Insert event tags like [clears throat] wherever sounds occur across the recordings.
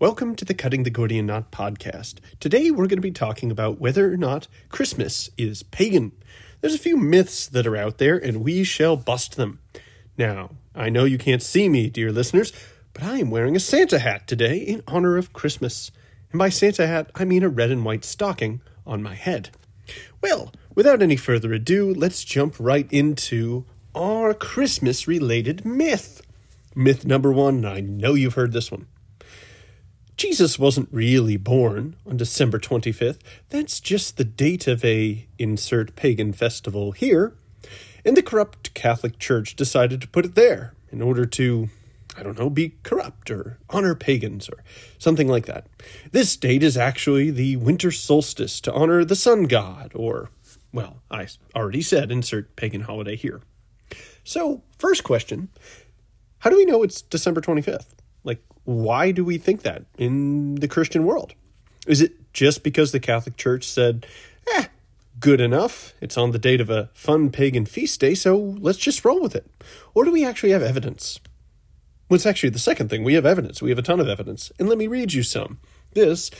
Welcome to the Cutting the Gordian Knot podcast. Today we're going to be talking about whether or not Christmas is pagan. There's a few myths that are out there, and we shall bust them. Now, I know you can't see me, dear listeners, but I am wearing a Santa hat today in honor of Christmas. And by Santa hat, I mean a red and white stocking on my head. Well, without any further ado, let's jump right into our Christmas related myth. Myth number one, and I know you've heard this one. Jesus wasn't really born on December 25th. That's just the date of a insert pagan festival here. And the corrupt Catholic Church decided to put it there in order to, I don't know, be corrupt or honor pagans or something like that. This date is actually the winter solstice to honor the sun god, or, well, I already said insert pagan holiday here. So, first question how do we know it's December 25th? Why do we think that in the Christian world? Is it just because the Catholic Church said, eh, good enough, it's on the date of a fun pagan feast day, so let's just roll with it? Or do we actually have evidence? Well, it's actually the second thing. We have evidence. We have a ton of evidence. And let me read you some. This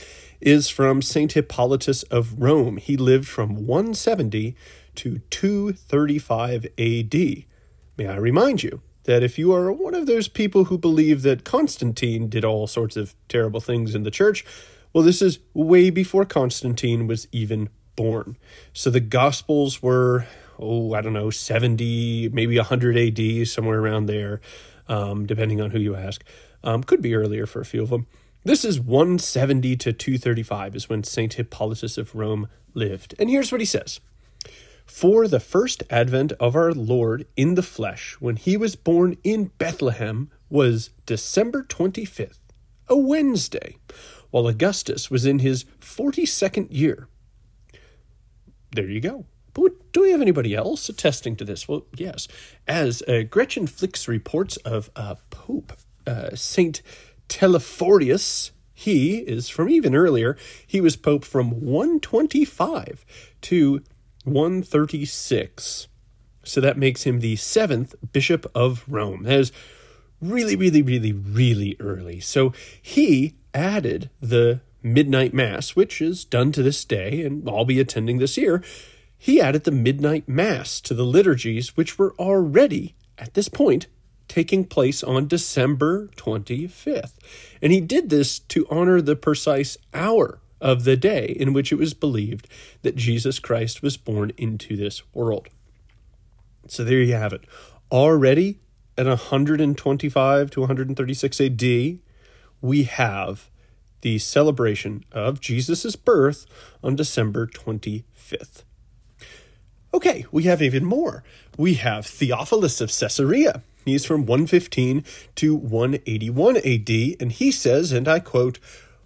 is from St. Hippolytus of Rome. He lived from 170 to 235 AD. May I remind you that if you are one of those people who believe that Constantine did all sorts of terrible things in the church, well, this is way before Constantine was even born. So the Gospels were, oh, I don't know, 70, maybe 100 AD, somewhere around there, um, depending on who you ask. Um, could be earlier for a few of them. This is 170 to 235 is when St. Hippolytus of Rome lived. And here's what he says. For the first advent of our Lord in the flesh, when he was born in Bethlehem, was December 25th, a Wednesday, while Augustus was in his 42nd year. There you go. But do we have anybody else attesting to this? Well, yes. As uh, Gretchen Flix reports of uh, Pope uh, Saint Telephorius, he is from even earlier. He was Pope from 125 to 136. So that makes him the seventh Bishop of Rome. That is really, really, really, really early. So he added the midnight mass, which is done to this day, and I'll be attending this year. He added the midnight mass to the liturgies, which were already, at this point, taking place on December 25th. And he did this to honor the precise hour of the day in which it was believed that Jesus Christ was born into this world. So there you have it. Already at 125 to 136 AD, we have the celebration of Jesus' birth on December 25th. Okay, we have even more. We have Theophilus of Caesarea. He's from 115 to 181 AD, and he says, and I quote,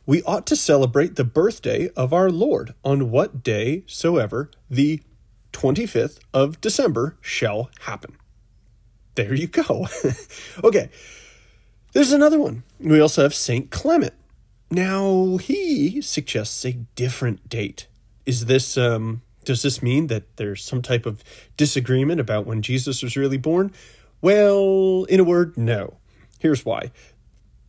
we ought to celebrate the birthday of our Lord on what day soever the 25th of December shall happen. There you go. [laughs] okay, there's another one. We also have St. Clement. Now, he suggests a different date. Is this, um, does this mean that there's some type of disagreement about when Jesus was really born? Well, in a word, no. Here's why.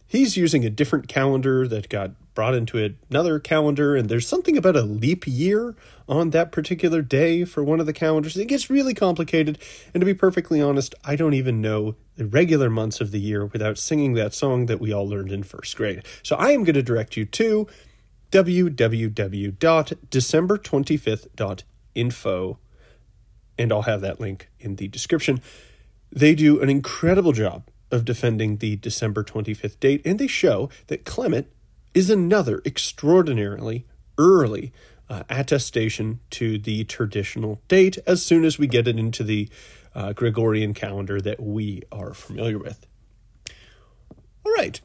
He's using a different calendar that got brought into another calendar, and there's something about a leap year on that particular day for one of the calendars. It gets really complicated, and to be perfectly honest, I don't even know the regular months of the year without singing that song that we all learned in first grade. So I am going to direct you to www.december25th.info, and I'll have that link in the description. They do an incredible job of defending the December 25th date, and they show that Clement is another extraordinarily early uh, attestation to the traditional date as soon as we get it into the uh, Gregorian calendar that we are familiar with. All right,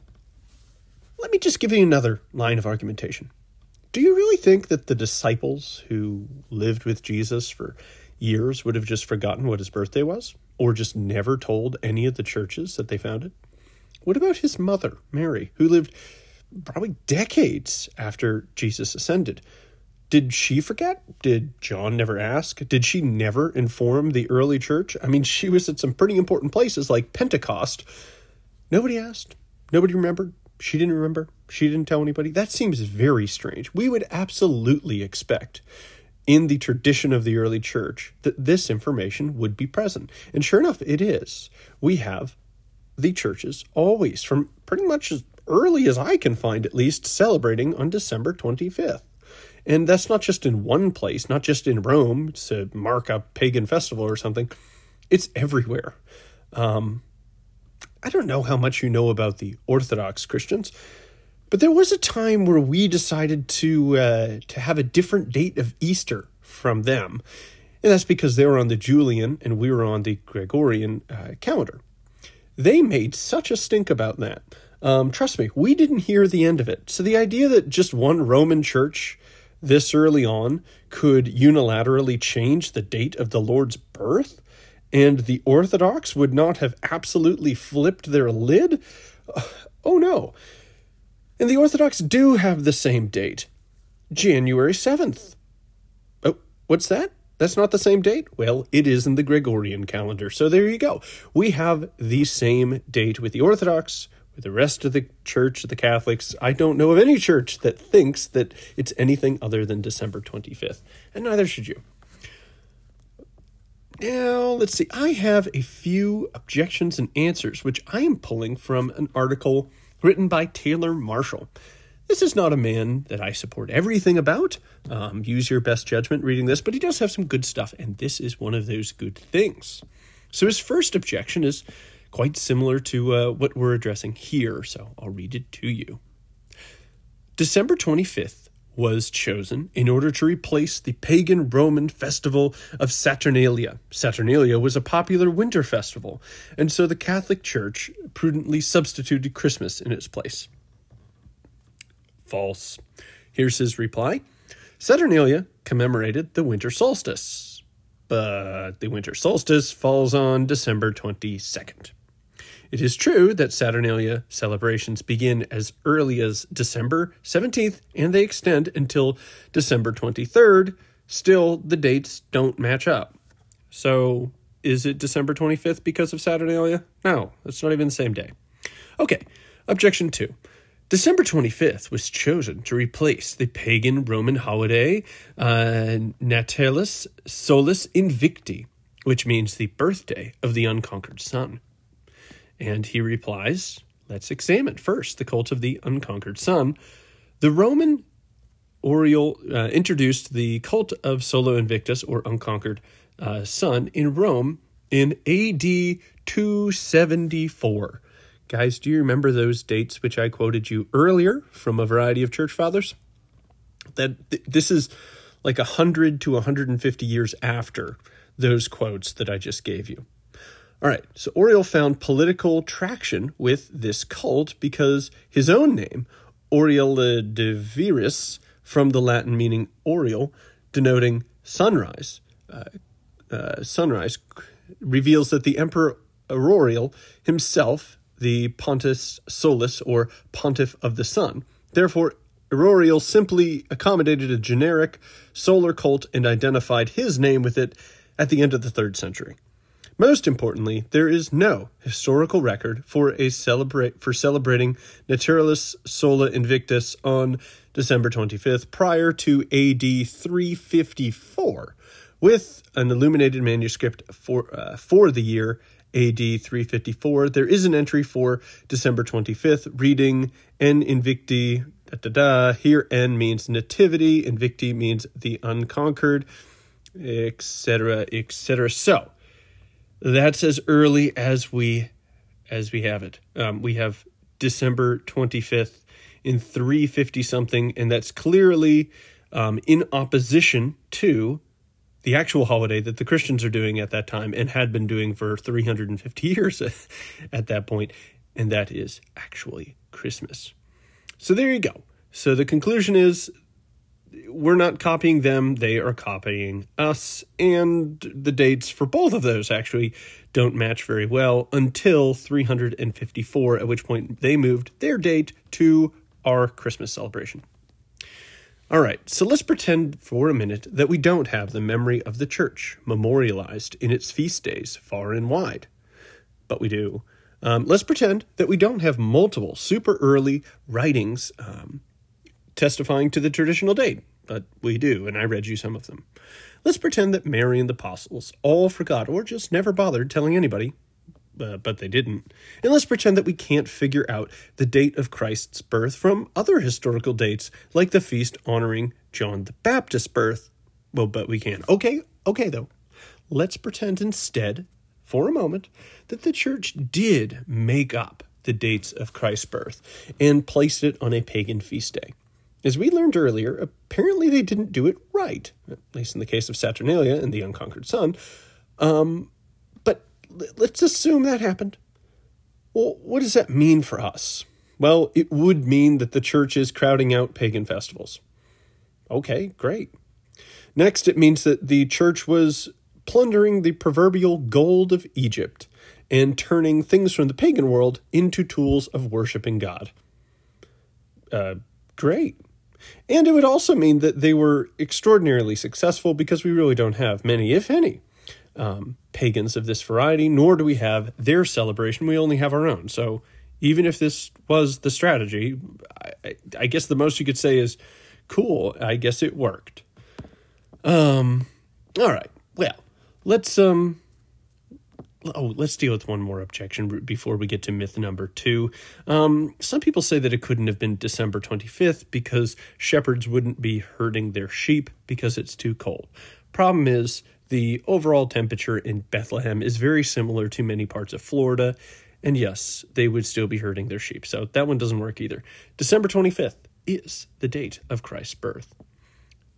let me just give you another line of argumentation. Do you really think that the disciples who lived with Jesus for years would have just forgotten what his birthday was? Or just never told any of the churches that they founded? What about his mother, Mary, who lived probably decades after Jesus ascended. Did she forget? Did John never ask? Did she never inform the early church? I mean, she was at some pretty important places like Pentecost. Nobody asked. Nobody remembered. She didn't remember. She didn't tell anybody. That seems very strange. We would absolutely expect in the tradition of the early church that this information would be present. And sure enough, it is. We have the churches always, from pretty much early as I can find at least, celebrating on December 25th. And that's not just in one place, not just in Rome to mark a pagan festival or something. It's everywhere. Um, I don't know how much you know about the Orthodox Christians, but there was a time where we decided to uh, to have a different date of Easter from them, and that's because they were on the Julian and we were on the Gregorian uh, calendar. They made such a stink about that. Um, trust me, we didn't hear the end of it. So the idea that just one Roman church this early on could unilaterally change the date of the Lord's birth and the Orthodox would not have absolutely flipped their lid? [sighs] Oh no. And the Orthodox do have the same date January 7th. Oh, what's that? That's not the same date? Well, it is in the Gregorian calendar. So there you go. We have the same date with the Orthodox, with the rest of the church, the Catholics. I don't know of any church that thinks that it's anything other than December 25th, and neither should you. Now, let's see. I have a few objections and answers, which I am pulling from an article written by Taylor Marshall. This is not a man that I support everything about. Um, use your best judgment reading this, but he does have some good stuff, and this is one of those good things. So, his first objection is quite similar to uh, what we're addressing here, so I'll read it to you. December 25th was chosen in order to replace the pagan Roman festival of Saturnalia. Saturnalia was a popular winter festival, and so the Catholic Church prudently substituted Christmas in its place. False. Here's his reply Saturnalia commemorated the winter solstice, but the winter solstice falls on December 22nd. It is true that Saturnalia celebrations begin as early as December 17th and they extend until December 23rd. Still, the dates don't match up. So, is it December 25th because of Saturnalia? No, it's not even the same day. Okay, objection two. December 25th was chosen to replace the pagan Roman holiday uh, Natalis Solis Invicti, which means the birthday of the unconquered sun. And he replies, Let's examine first the cult of the unconquered sun. The Roman Oriole uh, introduced the cult of Solo Invictus, or unconquered uh, sun, in Rome in AD 274. Guys, do you remember those dates which I quoted you earlier from a variety of church fathers? That th- this is like 100 to 150 years after those quotes that I just gave you. All right, so Oriole found political traction with this cult because his own name, Oriole de from the Latin meaning Oriole, denoting sunrise, uh, uh, sunrise, reveals that the Emperor Aurorial himself, the Pontiff Solis, or Pontiff of the Sun, therefore Aurorial simply accommodated a generic solar cult and identified his name with it at the end of the third century. Most importantly, there is no historical record for a celebrate for celebrating Naturalis Sola Invictus on December 25th prior to AD 354, with an illuminated manuscript for uh, for the year AD 354. There is an entry for December 25th, reading N Invicti. Da, da, da. Here, N means nativity, Invicti means the unconquered, etc., etc. So, that's as early as we as we have it. Um, we have December 25th in 350 something, and that's clearly um, in opposition to the actual holiday that the Christians are doing at that time and had been doing for 350 [laughs] years at that point, and that is actually Christmas. So there you go. So the conclusion is we're not copying them, they are copying us. And the dates for both of those actually don't match very well until 354, at which point they moved their date to our Christmas celebration. All right, so let's pretend for a minute that we don't have the memory of the church memorialized in its feast days far and wide. But we do. Um, let's pretend that we don't have multiple super early writings um, testifying to the traditional date, but we do, and I read you some of them. Let's pretend that Mary and the apostles all forgot or just never bothered telling anybody, uh, but they didn't. And let's pretend that we can't figure out the date of Christ's birth from other historical dates, like the feast honoring John the Baptist's birth. Well, but we can. Okay, okay, though. Let's pretend instead, for a moment, that the church did make up the dates of Christ's birth and placed it on a pagan feast day. As we learned earlier, apparently they didn't do it right, at least in the case of Saturnalia and the Unconquered Sun. Um, but let's assume that happened. Well, what does that mean for us? Well, it would mean that the church is crowding out pagan festivals. Okay, great. Next, it means that the church was plundering the proverbial gold of Egypt and turning things from the pagan world into tools of worshiping God. Uh, great. And it would also mean that they were extraordinarily successful because we really don't have many, if any, um, pagans of this variety, nor do we have their celebration. We only have our own. So even if this was the strategy, I, I guess the most you could say is cool. I guess it worked. Um, all right. Well, let's um oh, let's deal with one more objection before we get to myth number two. Um, some people say that it couldn't have been December 25th because shepherds wouldn't be herding their sheep because it's too cold. Problem is, the overall temperature in Bethlehem is very similar to many parts of Florida, and yes, they would still be herding their sheep. So that one doesn't work either. December 25th is the date of Christ's birth.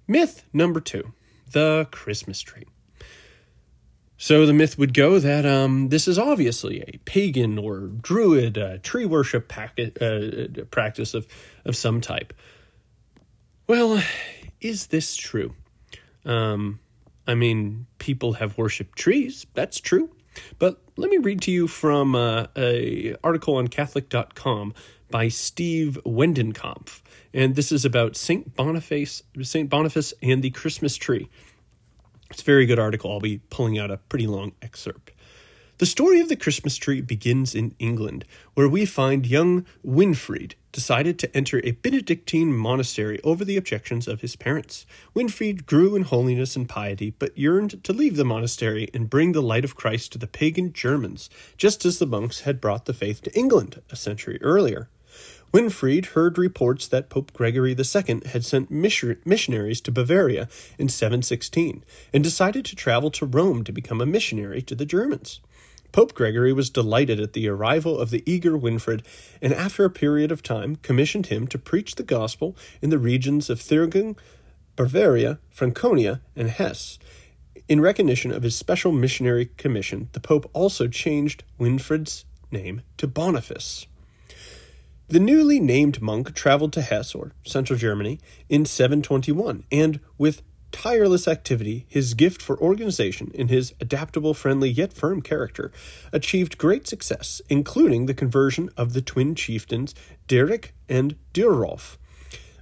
Myth number two the Christmas tree. So the myth would go that um, this is obviously a pagan or druid uh, tree worship packet, uh, practice of, of some type. Well, is this true? Um, I mean, people have worshipped trees. That's true. But let me read to you from uh, a article on Catholic.com by Steve Weidenkopf, and this is about Saint Boniface, Saint Boniface and the Christmas tree. It's a very good article. I'll be pulling out a pretty long excerpt. The story of the Christmas tree begins in England, where we find young Winfried decided to enter a Benedictine monastery over the objections of his parents. Winfried grew in holiness and piety, but yearned to leave the monastery and bring the light of Christ to the pagan Germans, just as the monks had brought the faith to England a century earlier. Winfried heard reports that Pope Gregory II had sent missionaries to Bavaria in 716 and decided to travel to Rome to become a missionary to the Germans. Pope Gregory was delighted at the arrival of the eager Winfried and after a period of time commissioned him to preach the gospel in the regions of Thuringen, Bavaria, Franconia, and Hesse. In recognition of his special missionary commission, the Pope also changed Winfried's name to Boniface. The newly named monk traveled to Hesse, or central Germany, in 721, and with tireless activity, his gift for organization, and his adaptable, friendly, yet firm character, achieved great success, including the conversion of the twin chieftains Derek and Dierolf.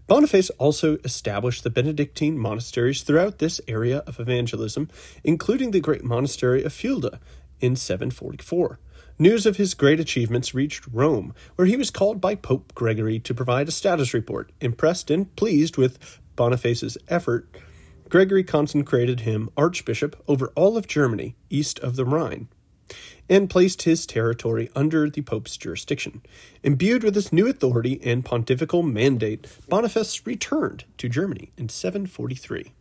Boniface also established the Benedictine monasteries throughout this area of evangelism, including the great monastery of Fulda in 744. News of his great achievements reached Rome, where he was called by Pope Gregory to provide a status report. Impressed and pleased with Boniface's effort, Gregory consecrated him archbishop over all of Germany east of the Rhine and placed his territory under the Pope's jurisdiction. Imbued with this new authority and pontifical mandate, Boniface returned to Germany in 743.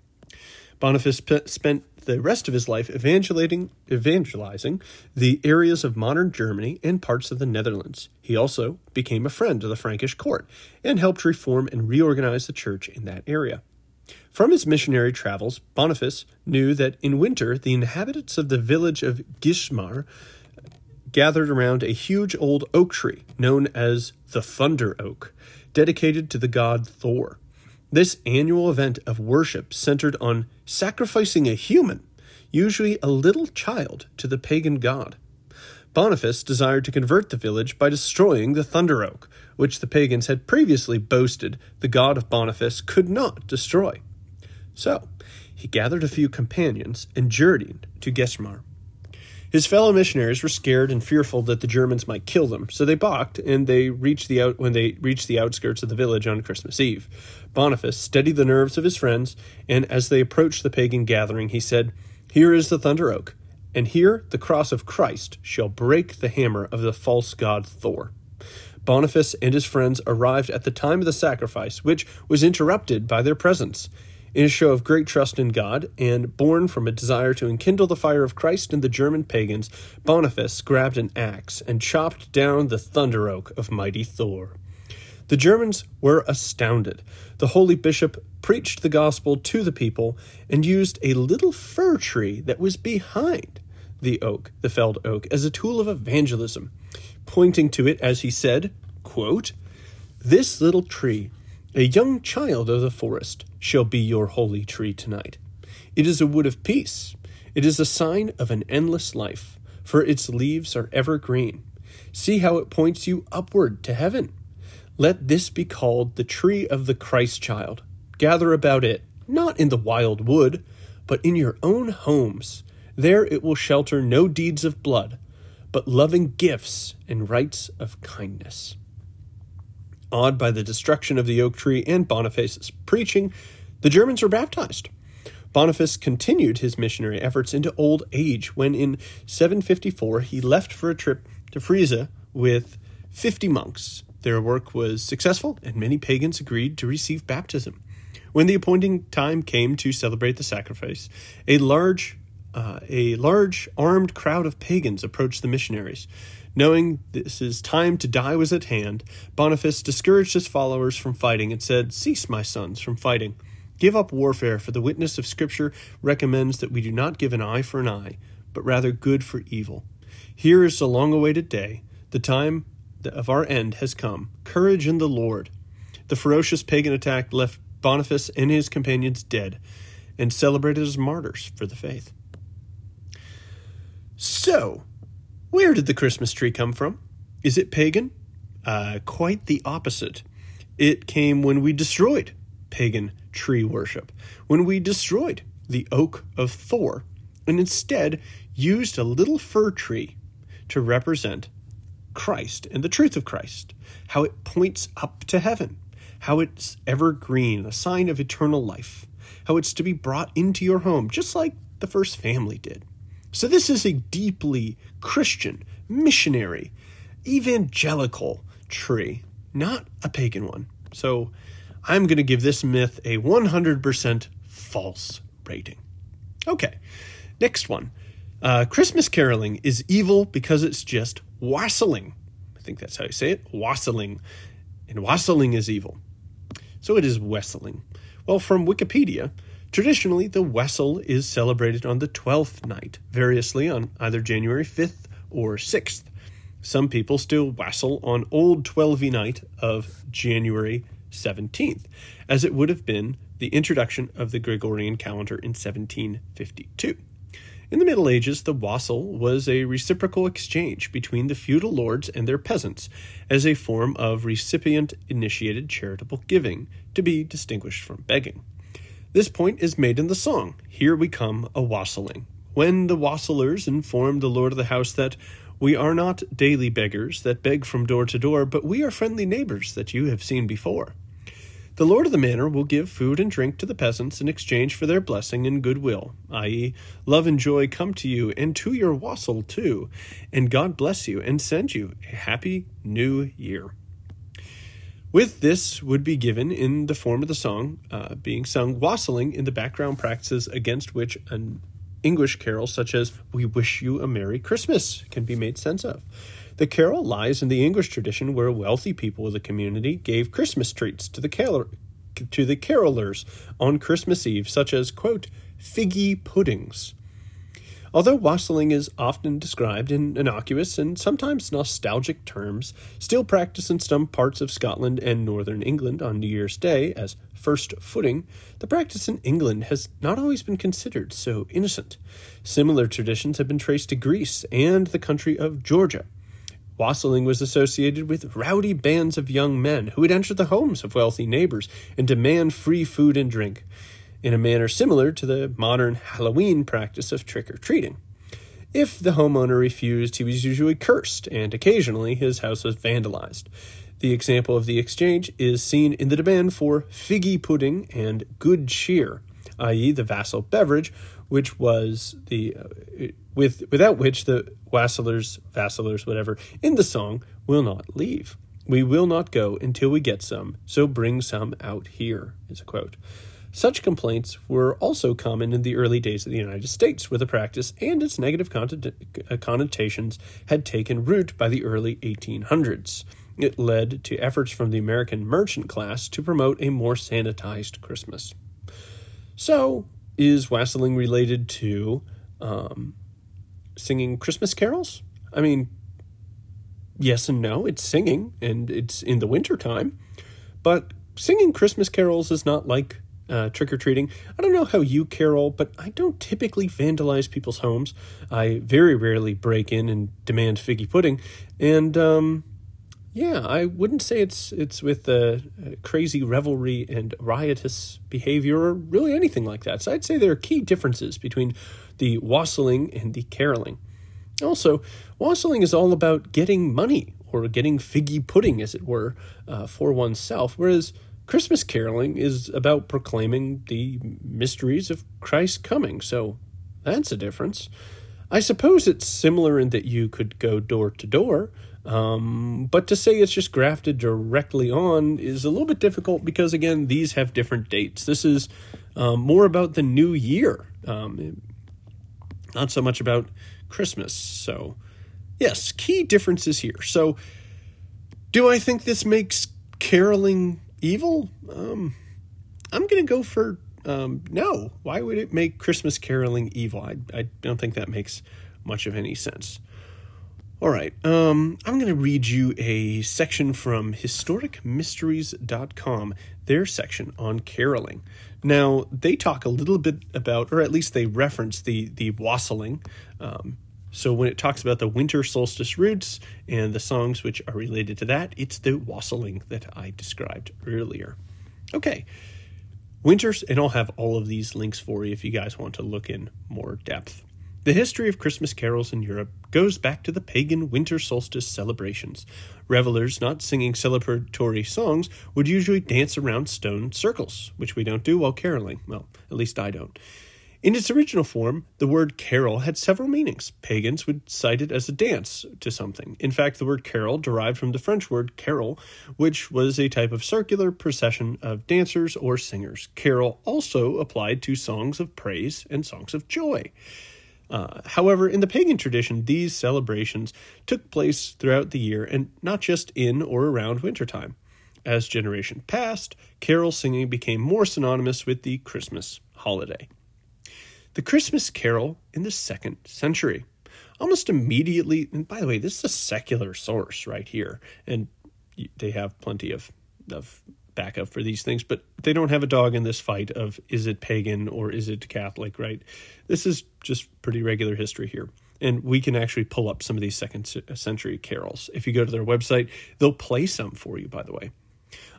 Boniface spent the rest of his life evangelizing, evangelizing the areas of modern Germany and parts of the Netherlands. He also became a friend of the Frankish court and helped reform and reorganize the church in that area. From his missionary travels, Boniface knew that in winter the inhabitants of the village of Geismar gathered around a huge old oak tree known as the Thunder Oak, dedicated to the god Thor. This annual event of worship centered on sacrificing a human, usually a little child, to the pagan god. Boniface desired to convert the village by destroying the thunder oak, which the pagans had previously boasted the god of Boniface could not destroy. So, he gathered a few companions and journeyed to Geismar. His fellow missionaries were scared and fearful that the Germans might kill them, so they balked, and they reached the out when they reached the outskirts of the village on Christmas Eve. Boniface steadied the nerves of his friends, and as they approached the pagan gathering, he said, "Here is the thunder oak, and here the cross of Christ shall break the hammer of the false god Thor." Boniface and his friends arrived at the time of the sacrifice, which was interrupted by their presence. In a show of great trust in God, and born from a desire to enkindle the fire of Christ in the German pagans, Boniface grabbed an axe and chopped down the thunder oak of mighty Thor. The Germans were astounded. The holy bishop preached the gospel to the people and used a little fir tree that was behind the oak, the felled oak, as a tool of evangelism, pointing to it as he said, quote, This little tree a young child of the forest shall be your holy tree tonight. It is a wood of peace. It is a sign of an endless life, for its leaves are ever green. See how it points you upward to heaven. Let this be called the tree of the Christ child. Gather about it, not in the wild wood, but in your own homes. There it will shelter no deeds of blood, but loving gifts and rites of kindness. Awed by the destruction of the oak tree and Boniface's preaching, the Germans were baptized. Boniface continued his missionary efforts into old age when in 754 he left for a trip to Frisia with 50 monks. Their work was successful, and many pagans agreed to receive baptism. When the appointing time came to celebrate the sacrifice, a large uh, a large armed crowd of pagans approached the missionaries. Knowing this his time to die was at hand, Boniface discouraged his followers from fighting and said, Cease, my sons, from fighting. Give up warfare, for the witness of Scripture recommends that we do not give an eye for an eye, but rather good for evil. Here is the long awaited day. The time of our end has come. Courage in the Lord. The ferocious pagan attack left Boniface and his companions dead and celebrated as martyrs for the faith. So, where did the Christmas tree come from? Is it pagan? Uh, quite the opposite. It came when we destroyed pagan tree worship, when we destroyed the oak of Thor, and instead used a little fir tree to represent Christ and the truth of Christ, how it points up to heaven, how it's evergreen, a sign of eternal life, how it's to be brought into your home, just like the first family did. So, this is a deeply Christian, missionary, evangelical tree, not a pagan one. So, I'm going to give this myth a 100% false rating. Okay, next one. Uh, Christmas caroling is evil because it's just wassailing. I think that's how you say it wassailing. And wassailing is evil. So it is wassailing. Well, from Wikipedia, Traditionally, the wassail is celebrated on the 12th night, variously on either January 5th or 6th. Some people still wassail on Old Twelvey night of January 17th, as it would have been the introduction of the Gregorian calendar in 1752. In the Middle Ages, the wassail was a reciprocal exchange between the feudal lords and their peasants as a form of recipient initiated charitable giving, to be distinguished from begging. This point is made in the song, Here We Come a Wassailing, when the wassailers inform the lord of the house that we are not daily beggars that beg from door to door, but we are friendly neighbors that you have seen before. The lord of the manor will give food and drink to the peasants in exchange for their blessing and goodwill, i.e., love and joy come to you and to your wassail too, and God bless you and send you a happy new year. With this would be given in the form of the song uh, being sung, wassailing in the background practices against which an English carol such as We Wish You a Merry Christmas can be made sense of. The carol lies in the English tradition where wealthy people of the community gave Christmas treats to the carol- to the carolers on Christmas Eve, such as, quote, figgy puddings, Although wassailing is often described in innocuous and sometimes nostalgic terms, still practiced in some parts of Scotland and northern England on New Year's Day as first footing, the practice in England has not always been considered so innocent. Similar traditions have been traced to Greece and the country of Georgia. Wassailing was associated with rowdy bands of young men who would enter the homes of wealthy neighbors and demand free food and drink in a manner similar to the modern Halloween practice of trick or treating. If the homeowner refused, he was usually cursed, and occasionally his house was vandalized. The example of the exchange is seen in the demand for figgy pudding and good cheer, i.e., the vassal beverage, which was the uh, with without which the wassailers, vassalers, whatever, in the song will not leave. We will not go until we get some, so bring some out here, is a quote. Such complaints were also common in the early days of the United States, where the practice and its negative uh, connotations had taken root by the early 1800s. It led to efforts from the American merchant class to promote a more sanitized Christmas. So, is wassailing related to um, singing Christmas carols? I mean, yes and no. It's singing, and it's in the wintertime. But singing Christmas carols is not like uh, trick or treating. I don't know how you carol, but I don't typically vandalize people's homes. I very rarely break in and demand figgy pudding. And um, yeah, I wouldn't say it's it's with uh, crazy revelry and riotous behavior or really anything like that. So I'd say there are key differences between the wassailing and the caroling. Also, wassailing is all about getting money or getting figgy pudding, as it were, uh, for oneself, whereas Christmas caroling is about proclaiming the mysteries of Christ's coming. So that's a difference. I suppose it's similar in that you could go door to door, um, but to say it's just grafted directly on is a little bit difficult because, again, these have different dates. This is um, more about the new year, um, not so much about Christmas. So, yes, key differences here. So, do I think this makes caroling evil? Um, I'm going to go for um, no. Why would it make Christmas caroling evil? I, I don't think that makes much of any sense. All right, um, I'm going to read you a section from historicmysteries.com, their section on caroling. Now, they talk a little bit about, or at least they reference the, the wassailing. Um, so when it talks about the winter solstice roots and the songs which are related to that, it's the wassailing that I described earlier. Okay, winters, and I'll have all of these links for you if you guys want to look in more depth. The history of Christmas carols in Europe goes back to the pagan winter solstice celebrations. Revelers, not singing celebratory songs, would usually dance around stone circles, which we don't do while caroling. Well, at least I don't. In its original form, the word carol had several meanings. Pagans would cite it as a dance to something. In fact, the word carol derived from the French word carol, which was a type of circular procession of dancers or singers. Carol also applied to songs of praise and songs of joy. Uh, however, in the pagan tradition, these celebrations took place throughout the year and not just in or around wintertime. As generation passed, carol singing became more synonymous with the Christmas holiday. The Christmas carol in the second century. Almost immediately, and by the way, this is a secular source right here, and they have plenty of, of backup for these things, but they don't have a dog in this fight of is it pagan or is it Catholic, right? This is just pretty regular history here. And we can actually pull up some of these second uh, century carols. If you go to their website, they'll play some for you, by the way.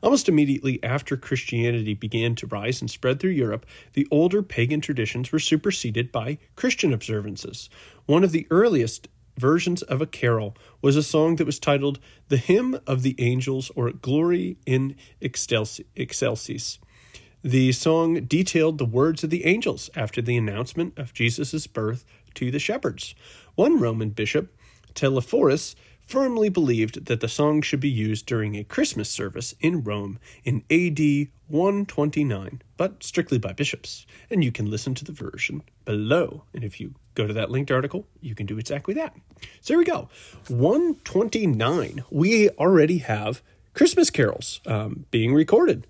Almost immediately after Christianity began to rise and spread through Europe, the older pagan traditions were superseded by Christian observances. One of the earliest versions of a carol was a song that was titled The Hymn of the Angels or Glory in Excelsis. The song detailed the words of the angels after the announcement of Jesus' birth to the shepherds. One Roman bishop, Telephorus, firmly believed that the song should be used during a Christmas service in Rome in AD 129, but strictly by bishops. And you can listen to the version below. And if you go to that linked article, you can do exactly that. So there we go. 129. We already have Christmas carols um, being recorded.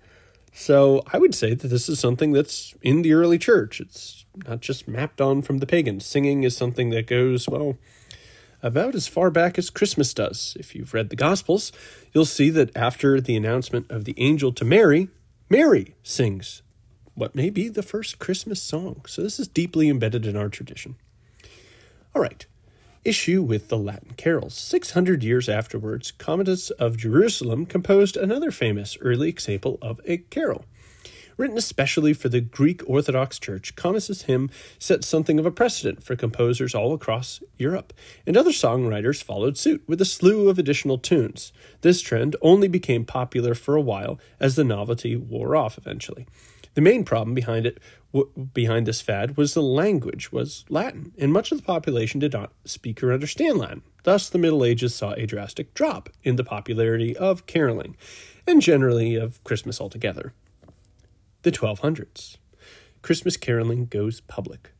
So I would say that this is something that's in the early church. It's not just mapped on from the pagans. Singing is something that goes, well, about as far back as Christmas does. If you've read the Gospels, you'll see that after the announcement of the angel to Mary, Mary sings what may be the first Christmas song. So this is deeply embedded in our tradition. All right. Issue with the Latin carols. 600 years afterwards, Commodus of Jerusalem composed another famous early example of a carol. Written especially for the Greek Orthodox Church, Comus's hymn set something of a precedent for composers all across Europe, and other songwriters followed suit with a slew of additional tunes. This trend only became popular for a while as the novelty wore off eventually. The main problem behind it w- behind this fad was the language was Latin, and much of the population did not speak or understand Latin. Thus, the Middle Ages saw a drastic drop in the popularity of caroling, and generally of Christmas altogether. The 1200s. Christmas caroling goes public.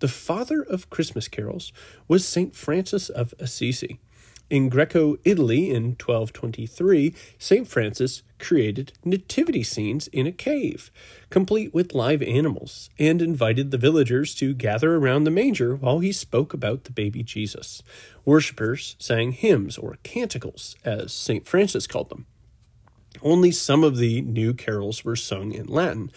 The father of Christmas carols was St. Francis of Assisi. In Greccio Italy in 1223, St. Francis created nativity scenes in a cave, complete with live animals, and invited the villagers to gather around the manger while he spoke about the baby Jesus. Worshippers sang hymns or canticles, as St. Francis called them. Only some of the new carols were sung in Latin,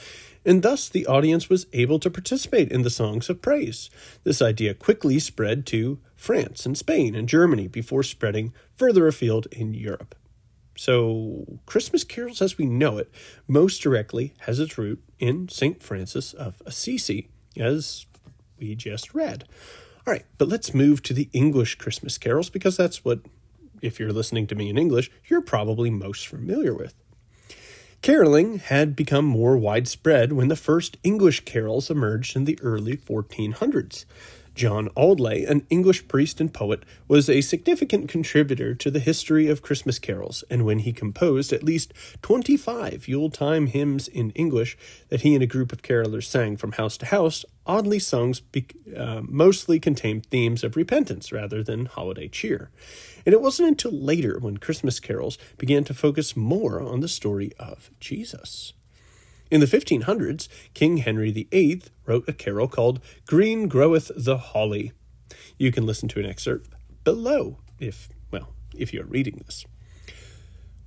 and thus the audience was able to participate in the songs of praise. This idea quickly spread to France and Spain and Germany before spreading further afield in Europe. So, Christmas carols as we know it most directly has its root in St. Francis of Assisi, as we just read. All right, but let's move to the English Christmas carols because that's what, if you're listening to me in English, you're probably most familiar with. Caroling had become more widespread when the first English carols emerged in the early 1400s. John Aldley, an English priest and poet, was a significant contributor to the history of Christmas carols, and when he composed at least 25 Yuletime hymns in English that he and a group of carolers sang from house to house, Aldley's songs be- uh, mostly contained themes of repentance rather than holiday cheer. And it wasn't until later when Christmas carols began to focus more on the story of Jesus. In the 1500s, King Henry VIII wrote a carol called Green Groweth the Holly. You can listen to an excerpt below if, well, if you're reading this.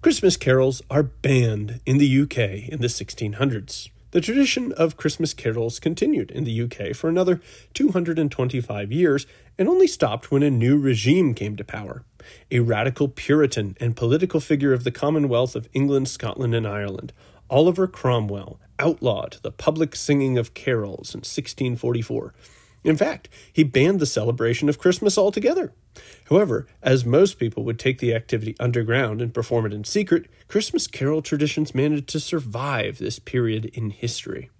Christmas carols are banned in the UK in the 1600s. The tradition of Christmas carols continued in the UK for another 225 years and only stopped when a new regime came to power. A radical Puritan and political figure of the Commonwealth of England, Scotland, and Ireland, Oliver Cromwell outlawed the public singing of carols in 1644. In fact, he banned the celebration of Christmas altogether. However, as most people would take the activity underground and perform it in secret, Christmas carol traditions managed to survive this period in history.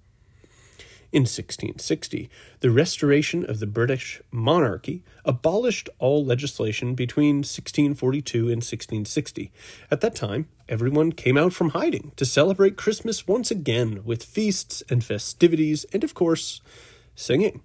In 1660, the restoration of the British monarchy abolished all legislation between 1642 and 1660. At that time, everyone came out from hiding to celebrate Christmas once again with feasts and festivities and, of course, singing.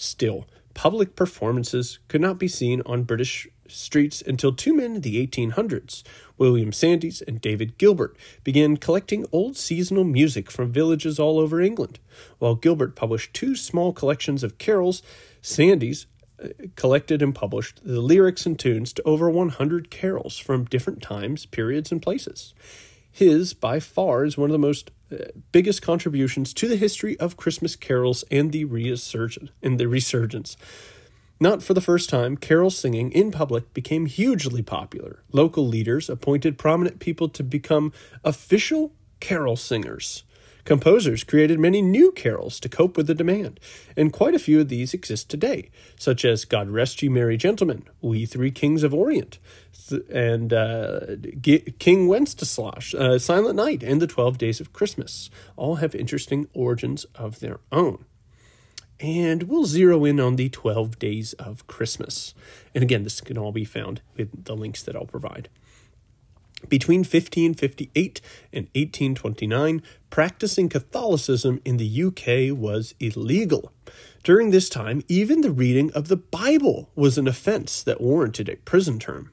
Still, public performances could not be seen on British streets until two men in the 1800s, William Sandys and David Gilbert, began collecting old seasonal music from villages all over England. While Gilbert published two small collections of carols, Sandys uh, collected and published the lyrics and tunes to over 100 carols from different times, periods, and places. His, by far, is one of the most biggest contributions to the history of Christmas carols and the resurgence. And the resurgence. Not for the first time, carol singing in public became hugely popular. Local leaders appointed prominent people to become official carol singers. Composers created many new carols to cope with the demand, and quite a few of these exist today, such as God Rest You Merry Gentlemen, We Three Kings of Orient, and uh, King Wenceslas, uh, Silent Night, and the Twelve Days of Christmas. All have interesting origins of their own and we'll zero in on the 12 days of Christmas. And again, this can all be found with the links that I'll provide. Between 1558 and 1829, practicing Catholicism in the UK was illegal. During this time, even the reading of the Bible was an offense that warranted a prison term.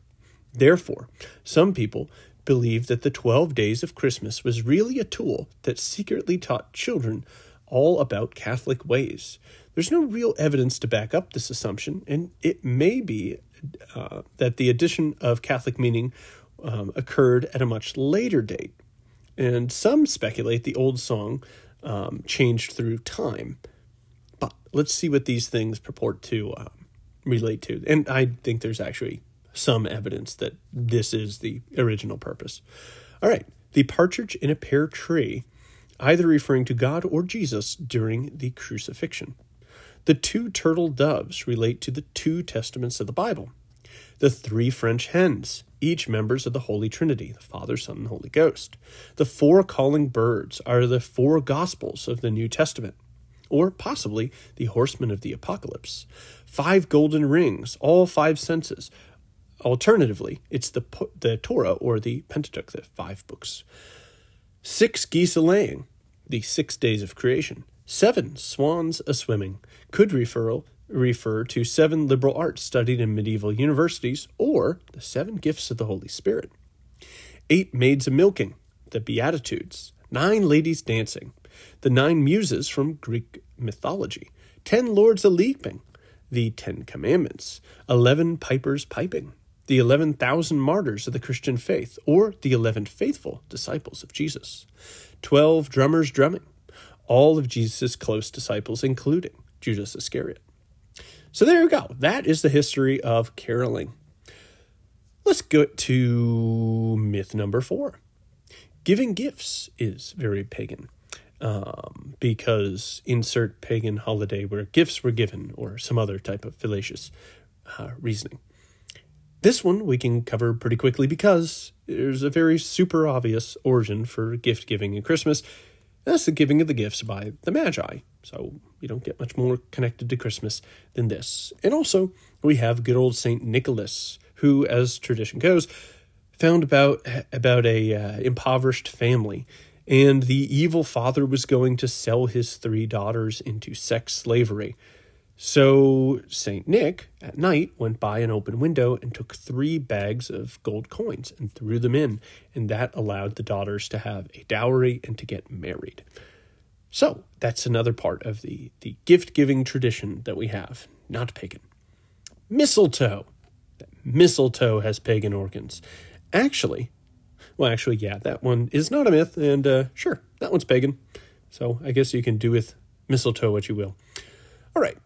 Therefore, some people believed that the 12 days of Christmas was really a tool that secretly taught children all about Catholic ways. There's no real evidence to back up this assumption, and it may be uh, that the addition of Catholic meaning um, occurred at a much later date. And some speculate the old song um, changed through time. But let's see what these things purport to uh, relate to. And I think there's actually some evidence that this is the original purpose. All right, the partridge in a pear tree either referring to God or Jesus during the crucifixion. The two turtle doves relate to the two testaments of the Bible. The three French hens, each members of the Holy Trinity, the Father, Son, and Holy Ghost. The four calling birds are the four Gospels of the New Testament, or possibly the horsemen of the Apocalypse. Five golden rings, all five senses. Alternatively, it's the, the Torah or the Pentateuch, the five books. Six geese a laying, the six days of creation. Seven swans a swimming could refer, refer to seven liberal arts studied in medieval universities or the seven gifts of the Holy Spirit. Eight maids a milking, the Beatitudes. Nine ladies dancing, the nine muses from Greek mythology. Ten lords a leaping, the Ten Commandments. Eleven pipers piping, the 11,000 martyrs of the Christian faith, or the 11 faithful disciples of Jesus. 12 drummers drumming, all of Jesus' close disciples, including Judas Iscariot. So there you go. That is the history of caroling. Let's go to myth number four. Giving gifts is very pagan um, because insert pagan holiday where gifts were given or some other type of fallacious uh, reasoning. This one we can cover pretty quickly because there's a very super obvious origin for gift giving in Christmas. That's the giving of the gifts by the Magi. So you don't get much more connected to Christmas than this. And also, we have good old Saint Nicholas, who, as tradition goes, found about about a uh, impoverished family, and the evil father was going to sell his three daughters into sex slavery. So St. Nick at night went by an open window and took three bags of gold coins and threw them in, and that allowed the daughters to have a dowry and to get married. So that's another part of the, the gift giving tradition that we have, not pagan. Mistletoe. Mistletoe has pagan organs. Actually, well, actually, yeah, that one is not a myth, and uh, sure, that one's pagan. So I guess you can do with mistletoe what you will. All right,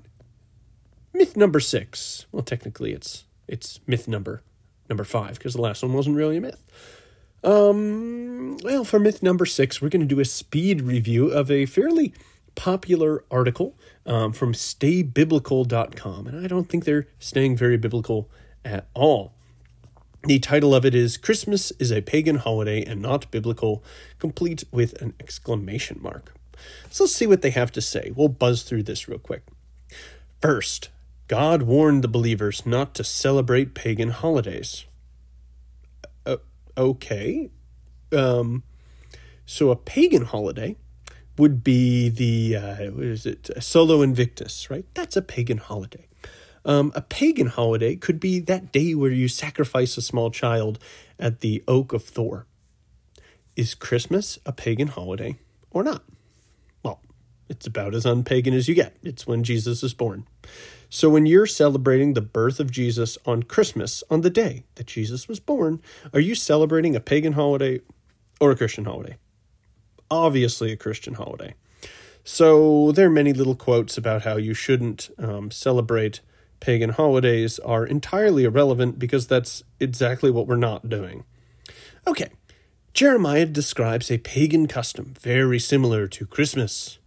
myth number six. Well, technically, it's it's myth number number five because the last one wasn't really a myth. Um, well, for myth number six, we're going to do a speed review of a fairly popular article um, from StayBiblical.com, and I don't think they're staying very biblical at all. The title of it is Christmas is a Pagan Holiday and Not Biblical, complete with an exclamation mark. So let's see what they have to say. We'll buzz through this real quick. First, God warned the believers not to celebrate pagan holidays. Uh, okay. Um, so a pagan holiday would be the, uh, what is it, Sol Invictus, right? That's a pagan holiday. Um, a pagan holiday could be that day where you sacrifice a small child at the Oak of Thor. Is Christmas a pagan holiday or not? Well, it's about as unpagan as you get. It's when Jesus is born. So when you're celebrating the birth of Jesus on Christmas, on the day that Jesus was born, are you celebrating a pagan holiday or a Christian holiday? Obviously, a Christian holiday. So there are many little quotes about how you shouldn't um, celebrate pagan holidays are entirely irrelevant because that's exactly what we're not doing. Okay, Jeremiah describes a pagan custom very similar to Christmas.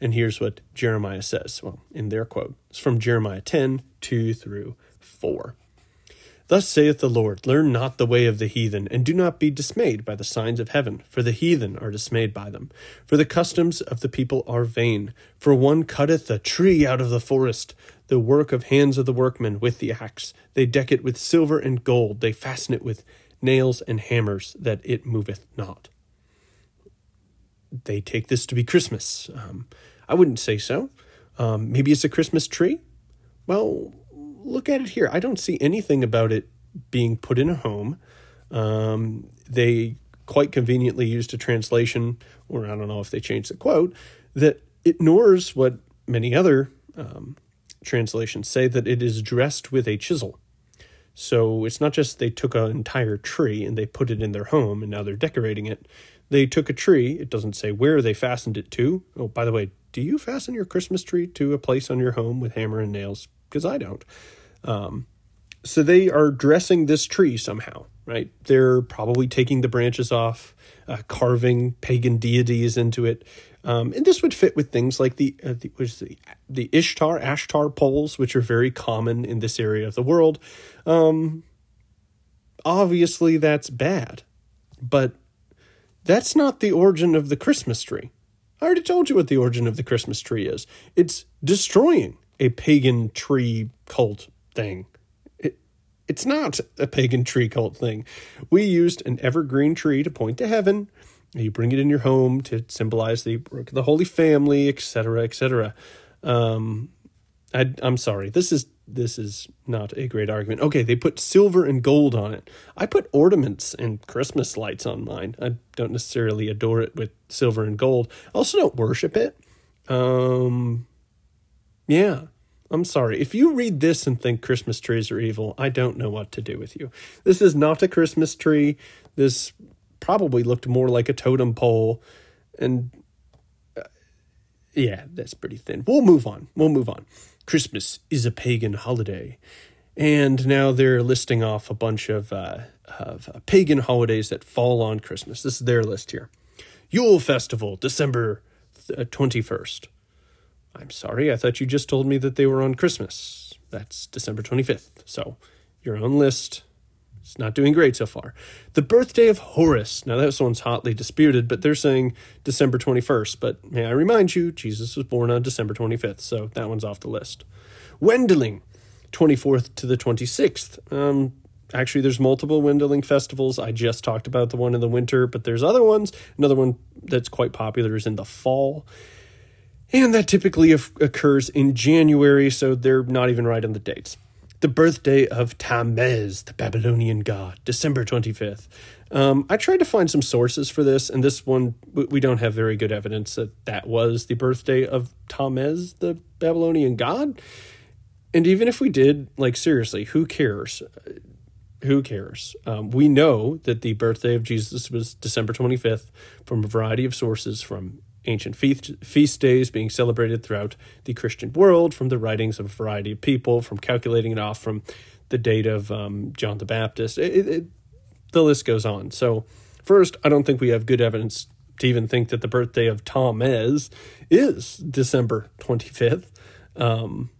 And here's what Jeremiah says. Well, in their quote, it's from Jeremiah 10 2 through 4. Thus saith the Lord Learn not the way of the heathen, and do not be dismayed by the signs of heaven, for the heathen are dismayed by them. For the customs of the people are vain. For one cutteth a tree out of the forest, the work of hands of the workmen with the axe. They deck it with silver and gold, they fasten it with nails and hammers, that it moveth not. They take this to be Christmas. Um, I wouldn't say so. Um, maybe it's a Christmas tree. Well, look at it here. I don't see anything about it being put in a home. Um, they quite conveniently used a translation, or I don't know if they changed the quote, that ignores what many other um, translations say that it is dressed with a chisel. So it's not just they took an entire tree and they put it in their home and now they're decorating it. They took a tree, it doesn't say where they fastened it to. Oh, by the way, do you fasten your Christmas tree to a place on your home with hammer and nails? Because I don't. Um, so they are dressing this tree somehow, right? They're probably taking the branches off, uh, carving pagan deities into it. Um, and this would fit with things like the, uh, the, which the the Ishtar Ashtar poles, which are very common in this area of the world. Um, obviously, that's bad, but that's not the origin of the Christmas tree. I already told you what the origin of the Christmas tree is. It's destroying a pagan tree cult thing. It, it's not a pagan tree cult thing. We used an evergreen tree to point to heaven you bring it in your home to symbolize the the Holy Family, etc., etc. Um, I'm sorry. This is this is not a great argument. Okay, they put silver and gold on it. I put ornaments and Christmas lights on mine. I don't necessarily adore it with silver and gold. I also don't worship it. Um, yeah, I'm sorry. If you read this and think Christmas trees are evil, I don't know what to do with you. This is not a Christmas tree. This probably looked more like a totem pole. And uh, yeah, that's pretty thin. We'll move on. We'll move on. Christmas is a pagan holiday. And now they're listing off a bunch of, uh, of uh, pagan holidays that fall on Christmas. This is their list here Yule Festival, December 21st. Uh, I'm sorry, I thought you just told me that they were on Christmas. That's December 25th. So, your own list it's not doing great so far. The birthday of Horus. Now, that one's hotly disputed, but they're saying December 21st. But may I remind you, Jesus was born on December 25th, so that one's off the list. Wendling, 24th to the 26th. Um, actually, there's multiple Wendling festivals. I just talked about the one in the winter, but there's other ones. Another one that's quite popular is in the fall. And that typically occurs in January, so they're not even right on the dates the birthday of Tammuz, the Babylonian god, December 25th. Um, I tried to find some sources for this, and this one, we don't have very good evidence that that was the birthday of Tammuz, the Babylonian god. And even if we did, like, seriously, who cares? Who cares? Um, we know that the birthday of Jesus was December 25th from a variety of sources from ancient feast, feast days being celebrated throughout the Christian world, from the writings of a variety of people, from calculating it off from the date of um, John the Baptist. It, it, the list goes on. So, first, I don't think we have good evidence to even think that the birthday of Tammuz is December 25th. Um,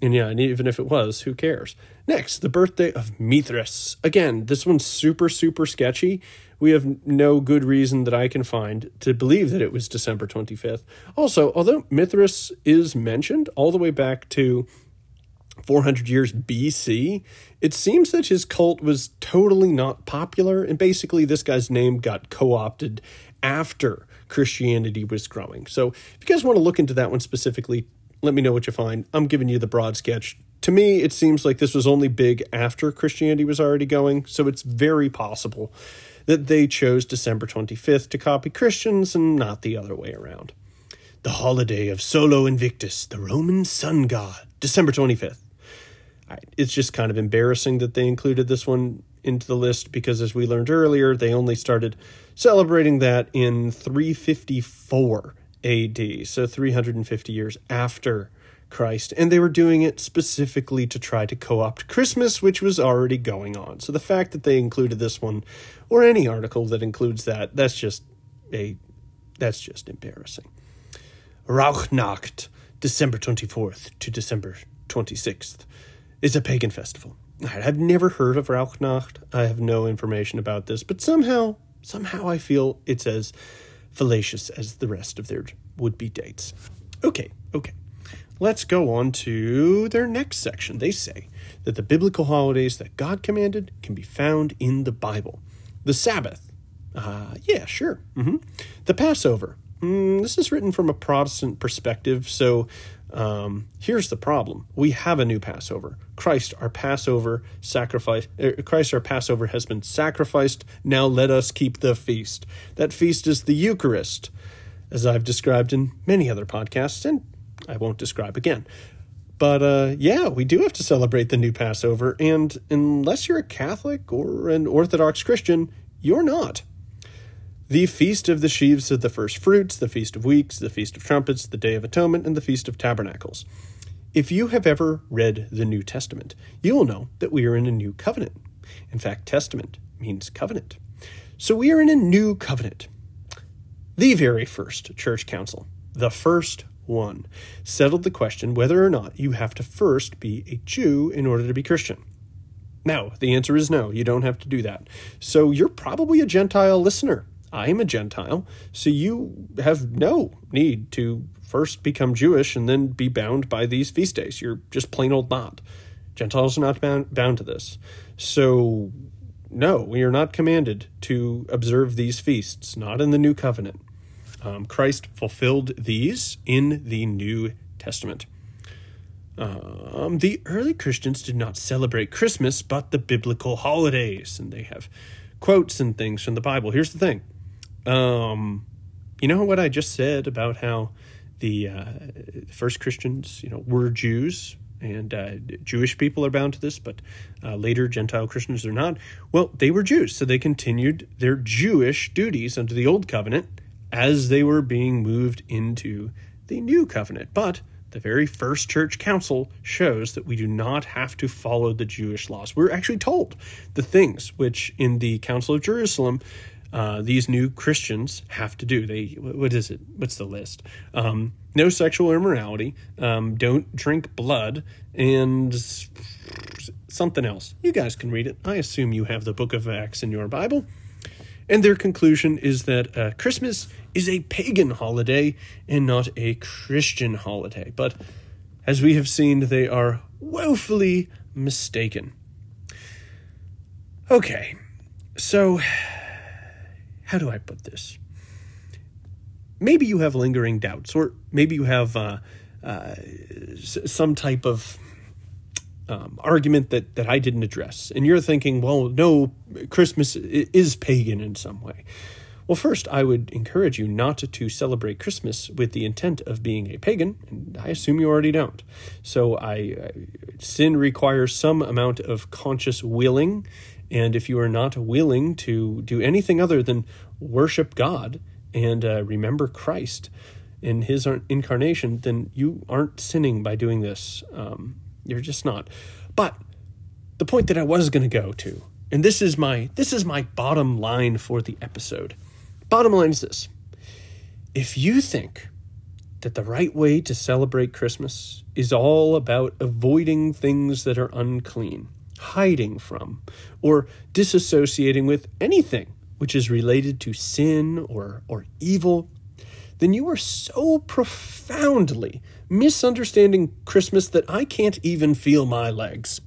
and yeah, and even if it was, who cares? Next, the birthday of Mithras. Again, this one's super, super sketchy. We have no good reason that I can find to believe that it was December 25th. Also, although Mithras is mentioned all the way back to 400 years BC, it seems that his cult was totally not popular, and basically, this guy's name got co opted after Christianity was growing. So, if you guys want to look into that one specifically, let me know what you find. I'm giving you the broad sketch. To me, it seems like this was only big after Christianity was already going, so it's very possible that they chose December 25th to copy Christians and not the other way around. The holiday of Sol Invictus, the Roman sun god, December 25th. It's just kind of embarrassing that they included this one into the list because, as we learned earlier, they only started celebrating that in 354 AD, so 350 years after Christ, and they were doing it specifically to try to co opt Christmas, which was already going on. So the fact that they included this one, or any article that includes that, that's just a that's just embarrassing. Rauchnacht, December 24th to December 26th, is a pagan festival. I've never heard of Rauchnacht. I have no information about this, but somehow, somehow I feel it's as fallacious as the rest of their would be dates. Okay, okay. Let's go on to their next section. They say that the biblical holidays that God commanded can be found in the Bible. The Sabbath. Uh, yeah, sure. Mm-hmm. The Passover. Mm, this is written from a Protestant perspective, so um, here's the problem: we have a new Passover. Christ, our Passover sacrifice. Er, Christ, our Passover has been sacrificed. Now let us keep the feast. That feast is the Eucharist, as I've described in many other podcasts, and I won't describe again. But uh, yeah, we do have to celebrate the new Passover, and unless you're a Catholic or an Orthodox Christian, you're not the Feast of the Sheaves of the First Fruits, the Feast of Weeks, the Feast of Trumpets, the Day of Atonement, and the Feast of Tabernacles. If you have ever read the New Testament, you will know that we are in a new covenant. In fact, testament means covenant. So we are in a new covenant. The very first church council, the first one, settled the question whether or not you have to first be a Jew in order to be Christian. Now, the answer is no, you don't have to do that. So you're probably a Gentile listener. I am a Gentile, so you have no need to first become Jewish and then be bound by these feast days. You're just plain old not. Gentiles are not bound, bound to this. So, no, we are not commanded to observe these feasts, not in the new covenant. Um, Christ fulfilled these in the New Testament. Um, the early Christians did not celebrate Christmas, but the biblical holidays, and they have quotes and things from the Bible. Here's the thing um, you know what I just said about how the uh, first Christians, you know, were Jews and uh, Jewish people are bound to this, but uh, later Gentile Christians are not. Well, they were Jews, so they continued their Jewish duties under the old covenant as they were being moved into the new covenant. But the very first church council shows that we do not have to follow the Jewish laws. We're actually told the things which in the Council of Jerusalem uh, these new Christians have to do. They what is it? What's the list? Um, no sexual immorality. Um, don't drink blood and something else. You guys can read it. I assume you have the Book of Acts in your Bible. And their conclusion is that uh, Christmas is a pagan holiday and not a Christian holiday. But as we have seen, they are woefully mistaken. Okay, so how do I put this? Maybe you have lingering doubts, or maybe you have uh, uh, some type of um, argument that, that I didn't address, and you're thinking, well, no, Christmas is pagan in some way. Well, first, I would encourage you not to, celebrate Christmas with the intent of being a pagan, and I assume you already don't. So, I, I sin requires some amount of conscious willing and if you are not willing to do anything other than worship God and uh, remember Christ in his incarnation, then you aren't sinning by doing this. Um, you're just not. But the point that I was going to go to, and this is my this is my bottom line for the episode. Bottom line is this: if you think that the right way to celebrate Christmas is all about avoiding things that are unclean, hiding from, or disassociating with anything which is related to sin or, or evil, then you are so profoundly misunderstanding Christmas that I can't even feel my legs.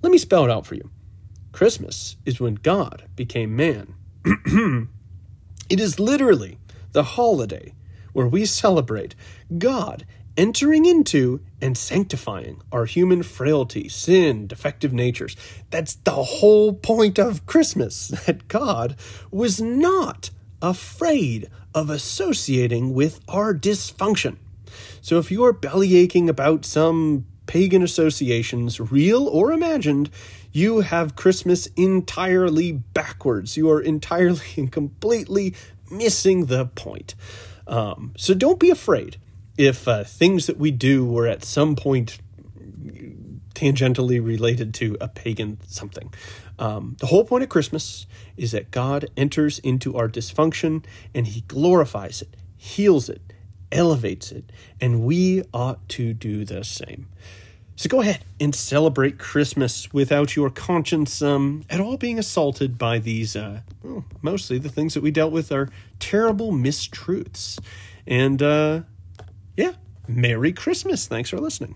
Let me spell it out for you. Christmas is when God became man. [clears throat] it is literally the holiday where we celebrate God entering into and sanctifying our human frailty, sin, defective natures. That's the whole point of Christmas, [laughs] that God was not afraid of associating with our dysfunction. So if you're bellyaching about some pagan associations, real or imagined, you have Christmas entirely backwards. You are entirely and completely missing the point. Um, so don't be afraid if uh, things that we do were at some point tangentially related to a pagan something. Um, the whole point of Christmas is that God enters into our dysfunction and he glorifies it, heals it, elevates it, and we ought to do the same. So go ahead and celebrate Christmas without your conscience um, at all being assaulted by these, uh, well, mostly the things that we dealt with are terrible mistruths. And uh, yeah, Merry Christmas. Thanks for listening.